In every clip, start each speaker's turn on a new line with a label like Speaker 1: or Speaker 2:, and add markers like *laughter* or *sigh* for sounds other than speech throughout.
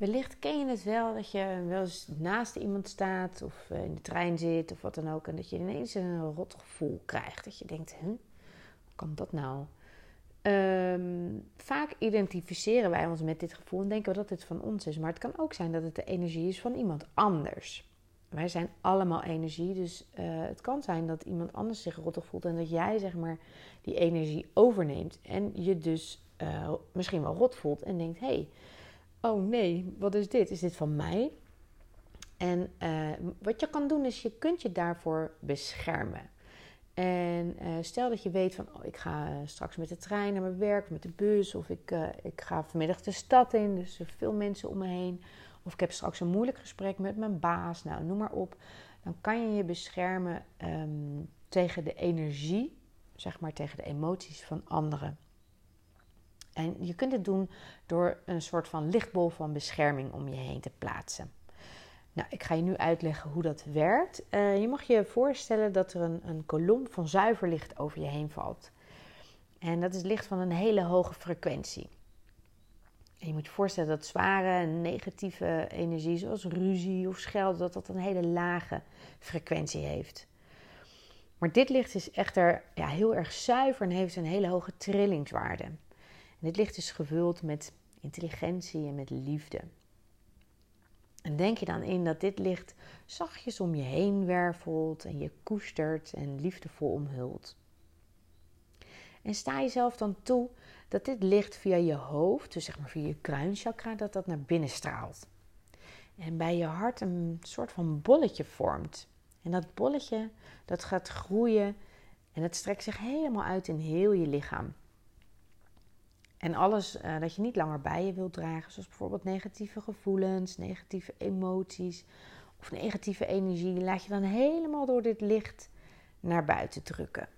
Speaker 1: Wellicht ken je het wel dat je wel eens naast iemand staat of eh, in de trein zit of wat dan ook. En dat je ineens een rot gevoel krijgt. Dat je denkt, hoe kan dat nou? Ehm, vaak identificeren wij ons met dit gevoel en denken we dat het van ons is. Maar het kan ook zijn dat het de energie is van iemand anders. Wij zijn allemaal energie, dus uh, het kan zijn dat iemand anders zich rottig voelt en dat jij zeg maar die energie overneemt en je dus uh, misschien wel rot voelt en denkt: hé, hey, oh nee, wat is dit? Is dit van mij? En uh, wat je kan doen is je kunt je daarvoor beschermen. En uh, stel dat je weet van, oh, ik ga straks met de trein naar mijn werk, met de bus, of ik, ik ga vanmiddag de stad in, dus er veel mensen om me heen. Of ik heb straks een moeilijk gesprek met mijn baas, nou noem maar op. Dan kan je je beschermen um, tegen de energie, zeg maar tegen de emoties van anderen. En je kunt het doen door een soort van lichtbol van bescherming om je heen te plaatsen. Nou, ik ga je nu uitleggen hoe dat werkt. Uh, je mag je voorstellen dat er een, een kolom van zuiver licht over je heen valt. En dat is licht van een hele hoge frequentie. En je moet je voorstellen dat zware negatieve energie, zoals ruzie of schelden, dat dat een hele lage frequentie heeft. Maar dit licht is echter ja, heel erg zuiver en heeft een hele hoge trillingswaarde. En dit licht is gevuld met intelligentie en met liefde. En denk je dan in dat dit licht zachtjes om je heen wervelt en je koestert en liefdevol omhult. En sta jezelf dan toe dat dit licht via je hoofd, dus zeg maar via je kruinchakra, dat dat naar binnen straalt. En bij je hart een soort van bolletje vormt. En dat bolletje, dat gaat groeien en het strekt zich helemaal uit in heel je lichaam. En alles uh, dat je niet langer bij je wilt dragen, zoals bijvoorbeeld negatieve gevoelens, negatieve emoties of negatieve energie, laat je dan helemaal door dit licht naar buiten drukken.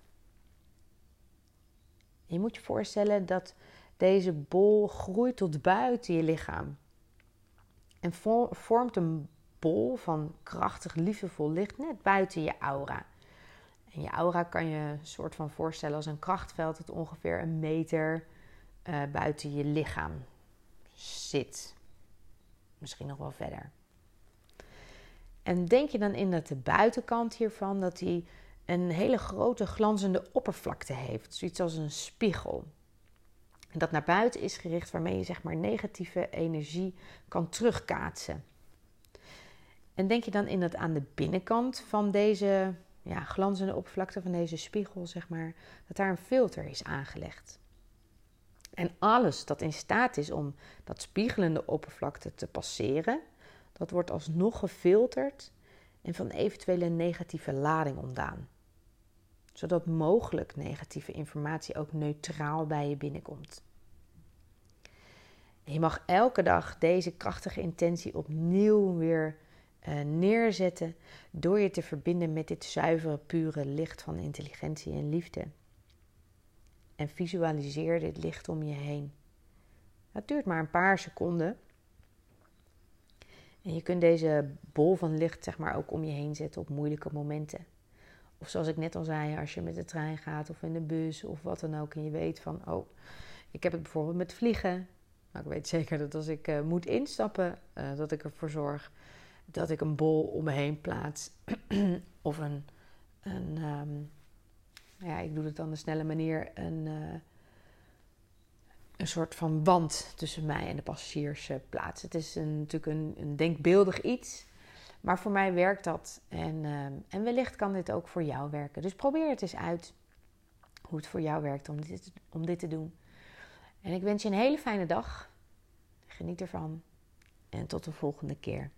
Speaker 1: Je moet je voorstellen dat deze bol groeit tot buiten je lichaam. En vormt een bol van krachtig, liefdevol licht net buiten je aura. En je aura kan je een soort van voorstellen als een krachtveld dat ongeveer een meter uh, buiten je lichaam zit. Misschien nog wel verder. En denk je dan in dat de buitenkant hiervan dat die een hele grote glanzende oppervlakte heeft, zoiets als een spiegel. En dat naar buiten is gericht waarmee je zeg maar negatieve energie kan terugkaatsen. En denk je dan in dat aan de binnenkant van deze ja, glanzende oppervlakte van deze spiegel, zeg maar, dat daar een filter is aangelegd. En alles dat in staat is om dat spiegelende oppervlakte te passeren, dat wordt alsnog gefilterd en van eventuele negatieve lading ontdaan. Zodat mogelijk negatieve informatie ook neutraal bij je binnenkomt. En je mag elke dag deze krachtige intentie opnieuw weer uh, neerzetten door je te verbinden met dit zuivere, pure licht van intelligentie en liefde. En visualiseer dit licht om je heen. Het duurt maar een paar seconden. En je kunt deze bol van licht zeg maar ook om je heen zetten op moeilijke momenten. Of zoals ik net al zei, als je met de trein gaat of in de bus of wat dan ook. En je weet van, oh, ik heb het bijvoorbeeld met vliegen. Maar ik weet zeker dat als ik uh, moet instappen, uh, dat ik ervoor zorg dat ik een bol om me heen plaats. *clears throat* of een, een um, ja, ik doe het dan de snelle manier, een, uh, een soort van band tussen mij en de passagiers uh, plaats. Het is natuurlijk een, een, denkbeeldig iets, maar voor mij werkt dat. En, uh, en wellicht kan dit ook voor jou werken. Dus probeer het eens uit hoe het voor jou werkt om dit, om dit te doen. En ik wens je een hele fijne dag. Geniet ervan. En tot de volgende keer.